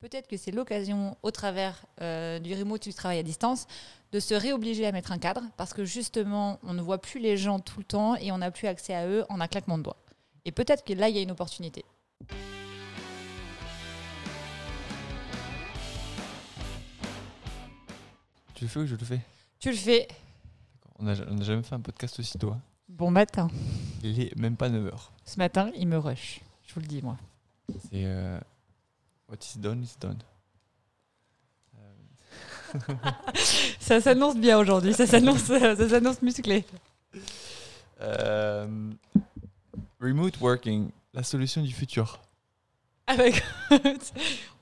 peut-être que c'est l'occasion, au travers euh, du remote du travail à distance, de se réobliger à mettre un cadre, parce que justement, on ne voit plus les gens tout le temps et on n'a plus accès à eux en un claquement de doigts. Et peut-être que là, il y a une opportunité. Tu le fais ou je le fais? Tu le fais. On n'a jamais fait un podcast aussi tôt. hein? Bon matin. Il est même pas 9h. Ce matin, il me rush. Je vous le dis, moi. C'est. euh, what is done is done. Ça s'annonce bien aujourd'hui. Ça s'annonce, ça s'annonce musclé. Euh, remote working, la solution du futur. Avec.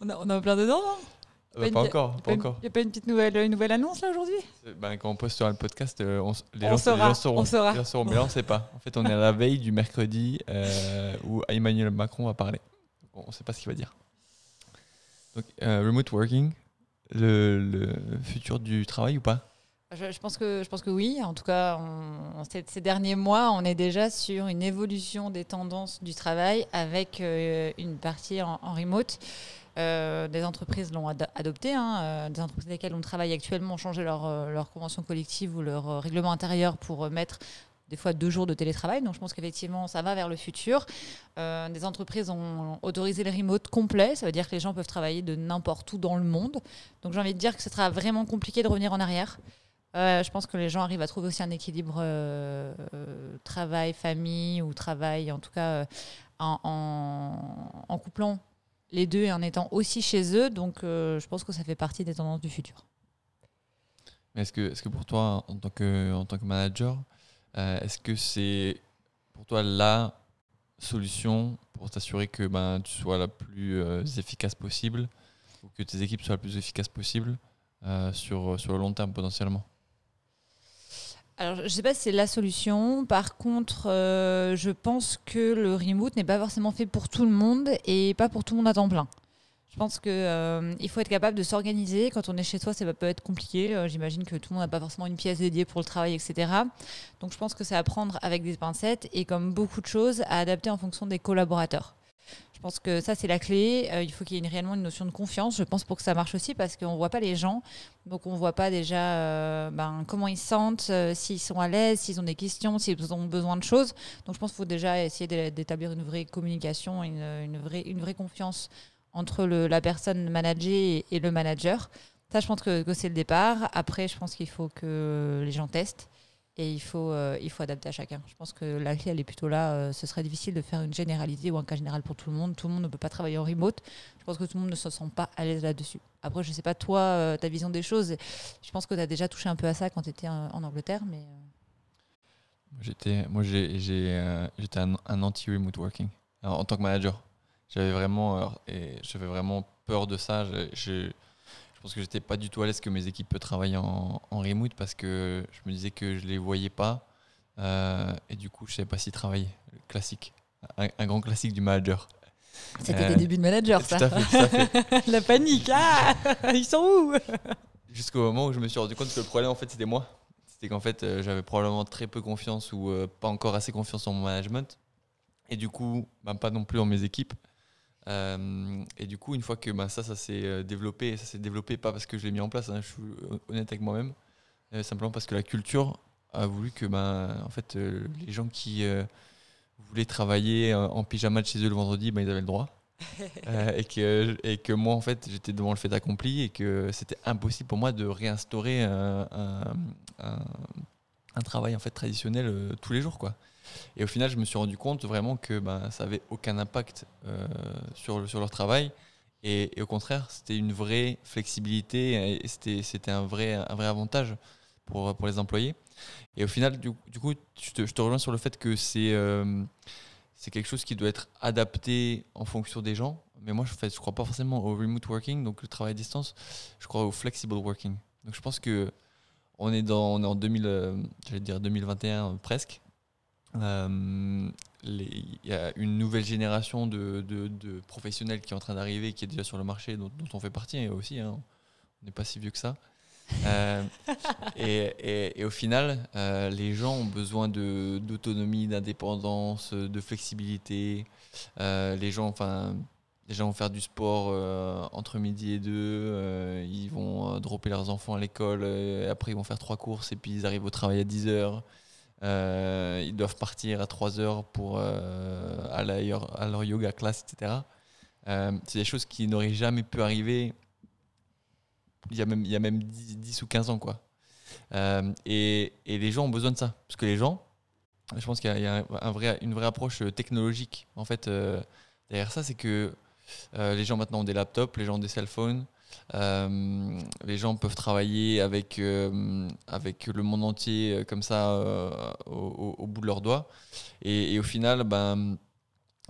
on, a, on en plein dedans, non? Ah bah, pas encore, Il pas encore. n'y a pas une petite nouvelle, une nouvelle annonce là aujourd'hui? Ben, quand on postera le podcast, euh, on les, On gens, saura, les gens sauront. on saura. Les gens sauront, mais là, on sait pas. En fait, on est à la veille du mercredi euh, où Emmanuel Macron va parler. On ne sait pas ce qu'il va dire. Euh, remote working, le, futur du travail ou pas? Je, pense que, je pense que oui. En tout cas, ces, derniers mois, on est déjà sur une évolution des tendances du travail avec euh, une partie en, remote. Euh, des entreprises l'ont ad- adopté. hein, des entreprises avec lesquelles on travaille actuellement ont changé leur, convention collective ou leur règlement intérieur pour mettre des fois deux jours de télétravail. Donc je pense qu'effectivement, ça va vers le futur. Euh, des entreprises ont autorisé le remote complet. Ça veut dire que les gens peuvent travailler de n'importe où dans le monde. Donc j'ai envie de dire que ce sera vraiment compliqué de revenir en arrière. Euh, je pense que les gens arrivent à trouver aussi un équilibre euh, travail, famille ou travail, en tout cas en, en- en couplant les deux et en étant aussi chez eux. Donc je pense que ça fait partie des tendances du futur. Est-ce que, est que pour toi, en tant que, en tant que manager, euh, est-ce que c'est pour toi la solution pour t'assurer que ben, tu sois la plus euh, efficace possible ou que tes équipes soient la plus efficaces possible euh, sur, sur le long terme potentiellement? Alors, je ne sais pas si c'est la solution. Par contre, je pense que le remote n'est pas forcément fait pour tout le monde et pas pour tout le monde à temps plein. Je pense qu'il faut être capable de s'organiser. Quand on est chez soi, ça peut être compliqué. Euh, J'imagine que tout le monde n'a pas forcément une pièce dédiée pour le travail, etc. Donc, je pense que c'est à prendre avec des pincettes et, comme beaucoup de choses, à adapter en fonction des collaborateurs. Je pense que ça, c'est la clé. Euh, il faut qu'il y ait réellement une notion de confiance, je pense, pour que ça marche aussi, parce qu'on ne voit pas les gens. Donc, on ne voit pas déjà euh, ben, comment ils se sentent, euh, s'ils sont à l'aise, s'ils ont des questions, s'ils ont besoin de choses. Donc, je pense qu'il faut déjà essayer d'é- d'établir une vraie communication, une vraie confiance entre la personne managée et, le manager. Ça, je pense que, c'est le départ. Après, je pense qu'il faut que les gens testent et il faut, euh, il faut adapter à chacun. Je pense que la clé, elle est plutôt là. Euh, ce serait difficile de faire une généralité ou un cas général pour tout le monde. Tout le monde ne peut pas travailler en remote. Je pense que tout le monde ne se sent pas à l'aise là-dessus. Après, je ne sais pas, toi, euh, ta vision des choses. Je pense que tu as déjà touché un peu à ça quand tu étais en, Angleterre. Mais J'étais, moi, j'étais un, un anti-remote working Alors, en tant que manager. J'avais vraiment, euh, et j'avais vraiment peur de ça. Je, je, je pense que j'étais pas du tout à l'aise que mes équipes peuvent travailler en, en remote parce que je me disais que je les voyais pas. euh, et du coup, je savais pas s'ils travaillaient. Le Classique. Un, un grand classique du manager. c'était Euh, des débuts de manager, Tout ça. à fait, tout à fait. la panique. Ah Ils sont où? Jusqu'au moment où je me suis rendu compte que le problème, en fait, c'était moi. C'était qu'en fait, euh, j'avais probablement très peu confiance ou pas encore assez confiance en mon management. Et du coup, bah, pas non plus en mes équipes. Euh, et du coup, une fois que bah, ça, ça s'est euh, développé, et ça s'est développé pas parce que je l'ai mis en place, hein, je suis honnête avec moi-même, euh, simplement parce que la culture a voulu que bah, en fait, euh, les gens qui voulaient travailler en pyjama de chez eux le vendredi, bah, ils avaient le droit. Et, que, et que moi, en fait, j'étais devant le fait accompli et que c'était impossible pour moi de réinstaurer un, un- un- un travail en fait traditionnel euh, tous les jours. Quoi. Et au final, je me suis rendu compte vraiment que ben, ça avait aucun impact euh, sur, sur leur travail. Et, au contraire, c'était une vraie flexibilité et c'était, un, vrai, un vrai avantage pour, pour les employés. Et au final, du, du coup, je te, je te rejoins sur le fait que c'est, euh, c'est quelque chose qui doit être adapté en fonction des gens. Mais moi, je ne je crois pas forcément au remote working, donc le travail à distance. Je crois au flexible working. Donc je pense que on est, dans, on est en 2000, euh, j'allais dire 2021 euh, presque. Euh, Il y a une nouvelle génération de, de- professionnels qui est en train d'arriver, qui est déjà sur le marché, dont, on fait partie hein, aussi. hein. On n'est pas si vieux que ça. Et, et- au final, les gens ont besoin d'autonomie, d'indépendance, de flexibilité. Les gens, enfin, les gens vont faire du sport entre midi et deux, ils vont dropper leurs enfants à l'école, après ils vont faire trois courses et puis ils arrivent au travail à 10 heures. ils doivent partir à 3 heures pour aller à leur yoga class, etc. c'est des choses qui n'auraient jamais pu arriver il y a même, il y a même 10, ou 15 ans. Quoi. Euh, et, les gens ont besoin de ça. Parce que les gens, je pense qu'il y a, une vraie approche euh, technologique en fait, euh, derrière ça. C'est que les gens maintenant ont des laptops, les gens ont des cell phones. les gens peuvent travailler avec, avec le monde entier comme ça au, bout de leurs doigts. Et, au final, ben,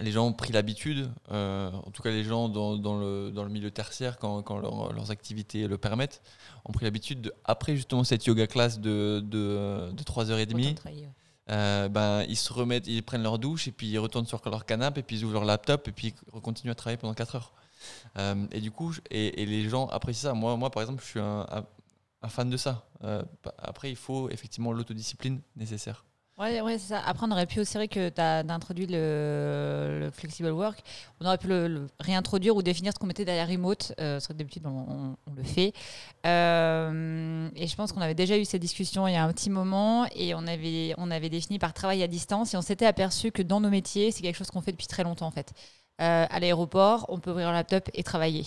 les gens ont pris l'habitude, euh, en tout cas les gens dans, le, milieu tertiaire, quand, leurs activités le permettent, ont pris l'habitude, après justement cette yoga class de, de, de 3h30, euh, ben, ils se remettent, ils prennent leur douche et puis ils retournent sur leur canapé et puis ils ouvrent leur laptop et puis ils continuent à travailler pendant 4 heures. Euh, et du coup, et, les gens apprécient ça. Moi, moi par exemple, je suis un, un fan de ça. après, il faut effectivement l'autodiscipline nécessaire. Ouais, ouais c'est ça. Après, on aurait pu aussi, vrai que tu as introduit le, flexible work, on aurait pu le, réintroduire ou définir ce qu'on mettait derrière remote. Euh, c'est d'habitude, on, le fait. Euh, et je pense qu'on avait déjà eu cette discussion il y a un petit moment et on avait, on avait défini par travail à distance et on s'était aperçu que dans nos métiers, c'est quelque chose qu'on fait depuis très longtemps en fait. Euh, à l'aéroport, on peut ouvrir un laptop et travailler.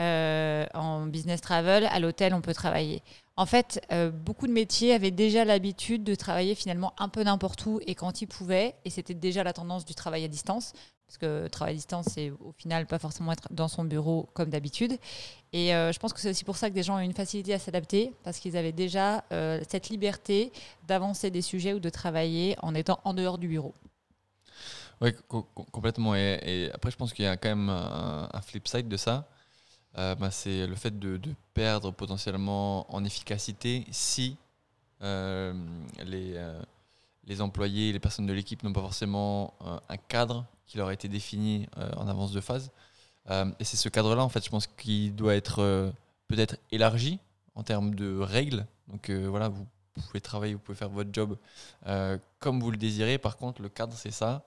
Euh, en business travel, à l'hôtel, on peut travailler. En fait, euh, beaucoup de métiers avaient déjà l'habitude de travailler finalement un peu n'importe où et quand ils pouvaient. Et c'était déjà la tendance du travail à distance. Parce que travail à distance, c'est au final pas forcément être dans son bureau comme d'habitude. Et euh, je pense que c'est aussi pour ça que des gens ont une facilité à s'adapter, parce qu'ils avaient déjà euh, cette liberté d'avancer des sujets ou de travailler en étant en dehors du bureau. Oui, complètement. Et, après, je pense qu'il y a quand même un flip side de ça. Euh, bah, c'est le fait de, perdre potentiellement en efficacité si euh, les, euh, les employés, les personnes de l'équipe n'ont pas forcément un cadre qui leur a été défini en avance de phase. et c'est ce cadre-là, en fait, je pense qu'il doit être peut-être élargi en termes de règles. Donc voilà, vous pouvez travailler, vous pouvez faire votre job comme vous le désirez. Par contre, le cadre, c'est ça.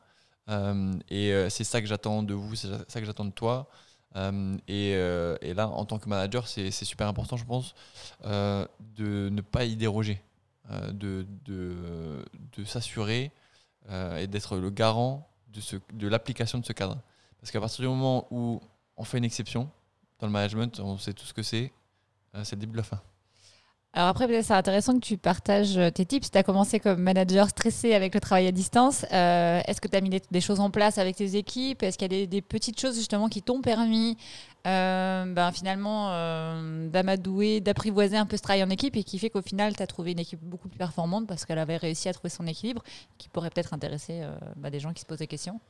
et c'est ça que j'attends de vous, c'est ça que j'attends de toi. Euh, euh, et, là, en tant que manager, c'est super important, je pense, euh, de ne pas y déroger, de, s'assurer et d'être le garant de, de l'application de ce cadre. Parce qu'à partir du moment où on fait une exception dans le management, on sait tout ce que c'est, c'est le début de la fin. Alors après, c'est intéressant que tu partages euh, tes tips. Tu as commencé comme manager stressé avec le travail à distance. Euh, est-ce que tu as mis des, choses en place avec tes équipes? Est-ce qu'il y a des, petites choses justement qui t'ont permis euh, ben, finalement d'amadouer, d'apprivoiser un peu ce travail en équipe et qui fait qu'au final, tu as trouvé une équipe beaucoup plus performante parce qu'elle avait réussi à trouver son équilibre qui pourrait peut-être intéresser ben, des gens qui se posent des questions?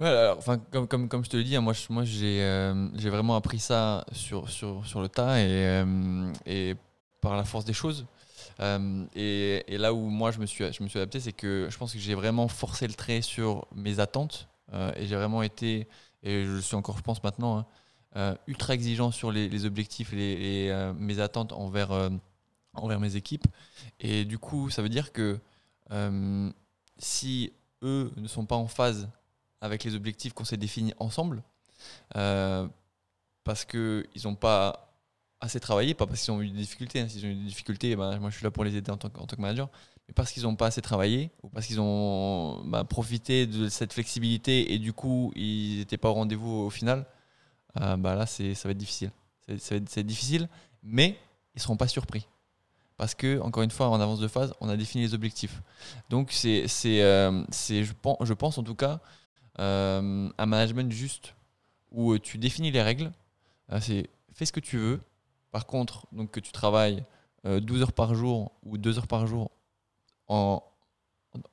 Ouais, enfin, comme, je te le dis, hein, moi, j'ai vraiment appris ça sur, le tas et par la force des choses. Euh, et, là où moi je me suis, je me suis adapté, c'est que je pense que j'ai vraiment forcé le trait sur mes attentes euh, et j'ai vraiment été, et je suis encore, je pense maintenant, hein, euh, ultra exigeant sur les, objectifs et, mes attentes envers, envers mes équipes. Et du coup, ça veut dire que si eux ne sont pas en phase avec les objectifs qu'on s'est définis ensemble, parce qu'ils n'ont pas assez travaillé, pas parce qu'ils ont eu des difficultés. Hein. S'ils ont eu des difficultés, ben, moi je suis là pour les aider en tant, que, manager, mais parce qu'ils n'ont pas assez travaillé ou parce qu'ils ont ben, profité de cette flexibilité et du coup ils n'étaient pas au rendez-vous au final, euh, bah là ça va être difficile. Ça va être, difficile, mais ils ne seront pas surpris. Parce que, encore une fois, en avance de phase, on a défini les objectifs. Donc, c'est, euh, je, pense, je pense en tout cas, euh, un management juste où tu définis les règles. c'est fais ce que tu veux, par contre, donc que tu travailles 12 euh, heures par jour ou 2 heures par jour en,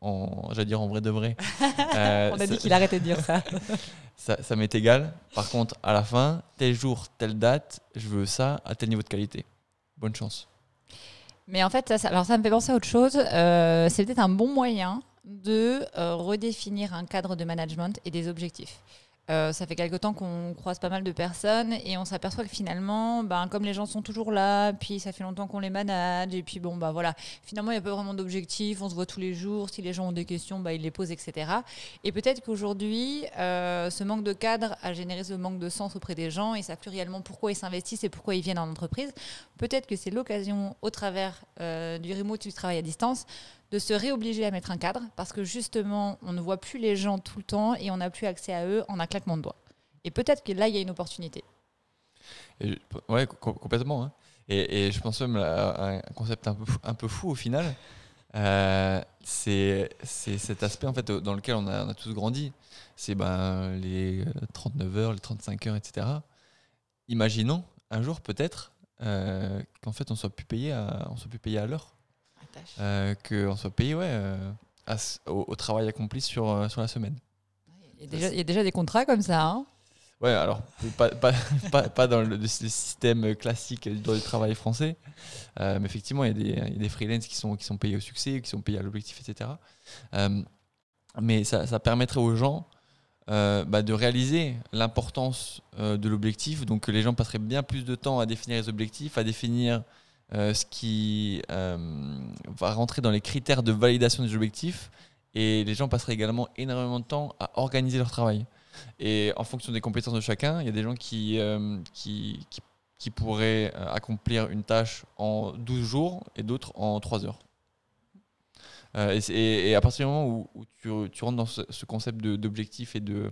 en j'allais dire en vrai de vrai. Euh, On a dit qu'il arrêtait de dire ça. ça, m'est égal. Par contre, à la fin, tel jour, telle date, je veux ça à tel niveau de qualité. Bonne chance. Mais en fait, ça, alors ça me fait penser à autre chose. Euh, c'est peut-être un bon moyen de redéfinir un cadre de management et des objectifs. Euh, ça fait quelque temps qu'on croise pas mal de personnes et on s'aperçoit que finalement, ben, comme les gens sont toujours là, puis ça fait longtemps qu'on les manage, et puis bon, bah voilà, finalement, il n'y a pas vraiment d'objectif, on se voit tous les jours, si les gens ont des questions, bah, ils les posent, etc. Et peut-être qu'aujourd'hui, euh, ce manque de cadre a généré ce manque de sens auprès des gens, ils savent plus réellement pourquoi ils s'investissent et pourquoi ils viennent en entreprise. Peut-être que c'est l'occasion, au travers euh, du remote, du travail à distance, de se réobliger à mettre un cadre parce que justement, on ne voit plus les gens tout le temps et on n'a plus accès à eux en un claquement de doigts. Et peut-être que là, il y a une opportunité. Oui, ouais, complètement. Hein. Et, je pense même à un concept un peu, un peu fou au final. Euh, c'est cet aspect en fait dans lequel on a, tous grandi. C'est ben, les 39 heures, les 35 heures, etc. Imaginons un jour peut-être euh, qu'en fait on soit plus payé soit plus payé à l'heure euh, qu'on soit payé ouais, euh, au, travail accompli sur, euh, sur la semaine. Il y, a déjà, des contrats comme ça. Hein ouais, alors pas, pas, pas, dans le, système classique du travail français, mais effectivement, il y a des, des freelances qui sont, qui sont payés au succès, qui sont payés à l'objectif, etc. mais ça, ça, permettrait aux gens bah, de réaliser l'importance de l'objectif, donc que les gens passeraient bien plus de temps à définir les objectifs, à définir euh, ce qui euh, va rentrer dans les critères de validation des objectifs. Et les gens passeraient également énormément de temps à organiser leur travail. Et en fonction des compétences de chacun, il y a des gens qui, euh, qui, qui, pourraient accomplir une tâche en 12 jours et d'autres en 3 heures. et, à partir du moment où, tu, rentres dans ce, concept d'objectif et de,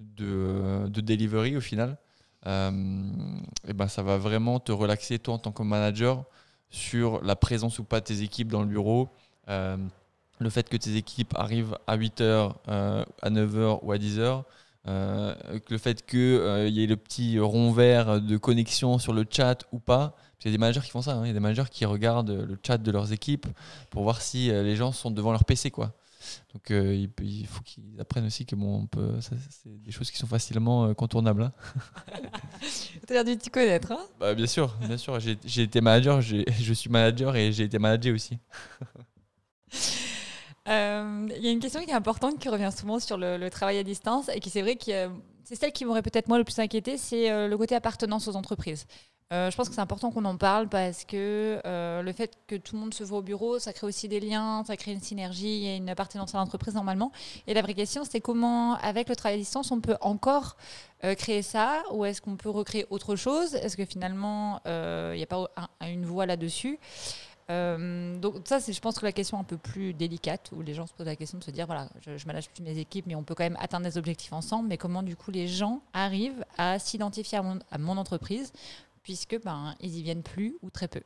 de, de, delivery, au final, et ben ça va vraiment te relaxer toi en tant que manager sur la présence ou pas de tes équipes dans le bureau. Euh, le fait que tes équipes arrivent à 8h, euh, à 9h ou à 10h, le fait qu'il y ait le petit rond vert de connexion sur le chat ou pas. Il y a des managers qui font ça, hein. il y a des managers qui regardent le chat de leurs équipes pour voir si les gens sont devant leur PC. Quoi. Donc euh, il, faut qu'ils apprennent aussi que bon, on peut, c'est des choses qui sont facilement euh, contournables. Hein. tu as l'air de t'y connaître. Hein bah, bien sûr, bien sûr. J'ai été manager, je suis manager et j'ai été managé aussi. Euh, il y a une question qui est importante qui revient souvent sur le, le travail à distance et qui c'est vrai que c'est celle qui m'aurait peut-être moi le plus inquiété, c'est le côté appartenance aux entreprises. Euh, je pense que c'est important qu'on en parle parce que euh, le fait que tout le monde se voit au bureau, ça crée aussi des liens, ça crée une synergie et une appartenance à l'entreprise normalement. Et la vraie question, c'est comment, avec le travail à distance, on peut encore euh, créer ça ou est-ce qu'on peut recréer autre chose? Est-ce que finalement, il n'y a pas une voie là-dessus? Donc ça, c'est, je pense que la question un peu plus délicate, où les gens se posent la question de se dire, voilà, je, je manage plus mes équipes, mais on peut quand même atteindre des objectifs ensemble, mais comment du coup les gens arrivent à s'identifier à mon entreprise puisque ben, ils y viennent plus ou très peu.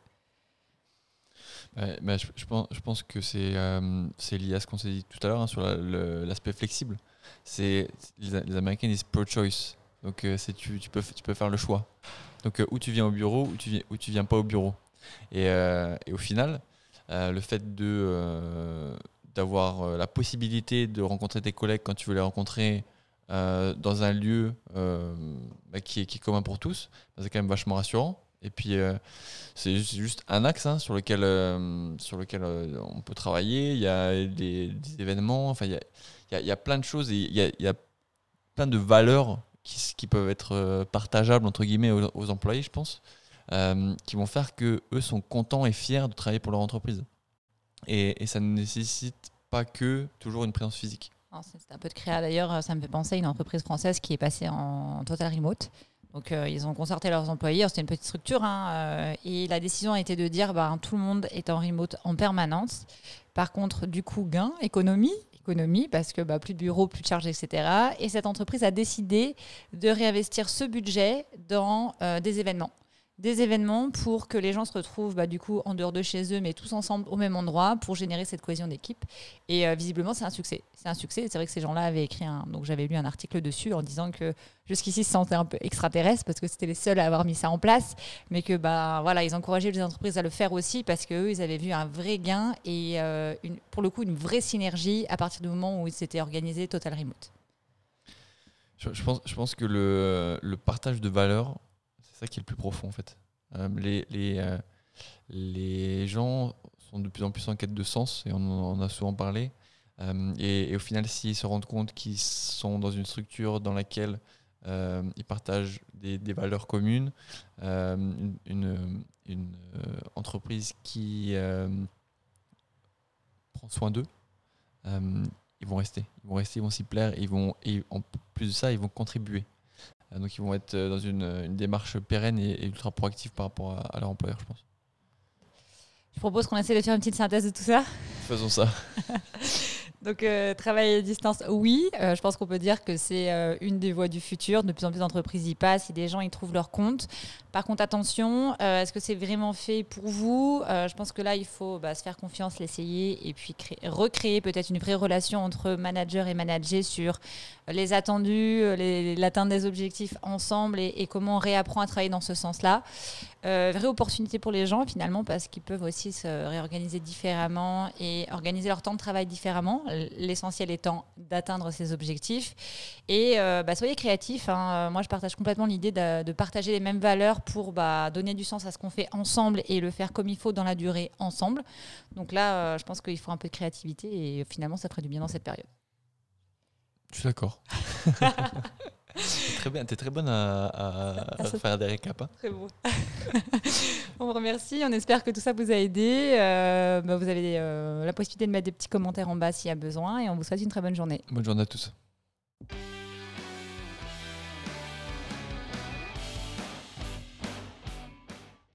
je, pense, je pense que c'est euh, lié à ce qu'on s'est dit tout à l'heure hein, sur l'aspect flexible. C'est les, les, Américains disent pro-choice. Donc euh, tu, peux, tu peux faire le choix. Donc euh, où tu viens au bureau ou tu viens, ou tu viens pas au bureau. Et, et au final, le fait de d'avoir la possibilité de rencontrer tes collègues quand tu veux les rencontrer euh, dans un lieu euh, bah, qui, est, commun pour tous, bah, c'est quand même vachement rassurant. Et puis, euh, c'est juste, un axe hein, sur lequel, sur lequel on peut travailler. Il y a des, événements, enfin, il y a, il y a, plein de choses et il y a, plein de valeurs qui, qui, peuvent être partageables entre guillemets aux, employés, je pense, qui vont faire que eux sont contents et fiers de travailler pour leur entreprise. Et, et ça ne nécessite pas que toujours une présence physique. C'est un peu de créa d'ailleurs, ça me fait penser à une entreprise française qui est passée en total remote. Donc euh, ils ont concerté leurs employés, c'était une petite structure, hein, euh, et la décision a été de dire bah, tout le monde est en remote en permanence. Par contre, du coup, gain, économie, économie, parce que bah, plus de bureaux, plus de charges, etc. Et cette entreprise a décidé de réinvestir ce budget dans euh, des événements des événements pour que les gens se retrouvent bah, du coup en dehors de chez eux, mais tous ensemble au même endroit pour générer cette cohésion d'équipe. Et euh, visiblement, c'est un succès. C'est un succès. C'est vrai que ces gens-là avaient écrit un. Donc j'avais lu un article dessus en disant que jusqu'ici, ils se sentaient un peu extraterrestres parce que c'était les seuls à avoir mis ça en place, mais que bah voilà, ils encourageaient les entreprises à le faire aussi parce qu'eux, ils avaient vu un vrai gain et euh, pour le coup une vraie synergie à partir du moment où ils s'étaient organisés total remote. Je, pense, je pense que le, le partage de valeurs c'est ça qui est le plus profond en fait. Euh, les, les, euh, les, gens sont de plus en plus en quête de sens et on en a souvent parlé. Euh, et, au final, s'ils se rendent compte qu'ils sont dans une structure dans laquelle ils partagent des, valeurs communes, une, une, entreprise qui prend soin d'eux, ils vont rester. Ils vont rester, ils vont s'y plaire, ils vont, et en plus de ça, ils vont contribuer. Donc ils vont être dans une, démarche pérenne et, ultra proactive par rapport à, à leur employeur, je pense. Je propose qu'on essaie de faire une petite synthèse de tout ça. Faisons ça. Donc, euh, travail à distance, oui. Euh, je pense qu'on peut dire que c'est euh, une des voies du futur. De plus en plus d'entreprises y passent et des gens y trouvent leur compte. Par contre, attention, est-ce que c'est vraiment fait pour vous? Je pense que là, il faut bah, se faire confiance, l'essayer et puis recréer peut-être une vraie relation entre manager et manager sur les attendus, l'atteinte des objectifs ensemble et, comment on réapprend à travailler dans ce sens-là. vraie opportunité pour les gens finalement parce qu'ils peuvent aussi se réorganiser différemment et organiser leur temps de travail différemment l'essentiel étant d'atteindre ses objectifs. Et euh, bah, soyez créatifs. Hein. Moi, je partage complètement l'idée de, partager les mêmes valeurs pour bah, donner du sens à ce qu'on fait ensemble et le faire comme il faut dans la durée ensemble. Donc là, euh, je pense qu'il faut un peu de créativité et finalement, ça ferait du bien dans cette période. Je suis d'accord. très bien, tu es très bonne à, faire des récaps. Hein. Très beau. on vous remercie, on espère que tout ça vous a aidé. Euh, bah, vous avez euh, la possibilité de mettre des petits commentaires en bas s'il y a besoin et on vous souhaite une très bonne journée. Bonne journée à tous.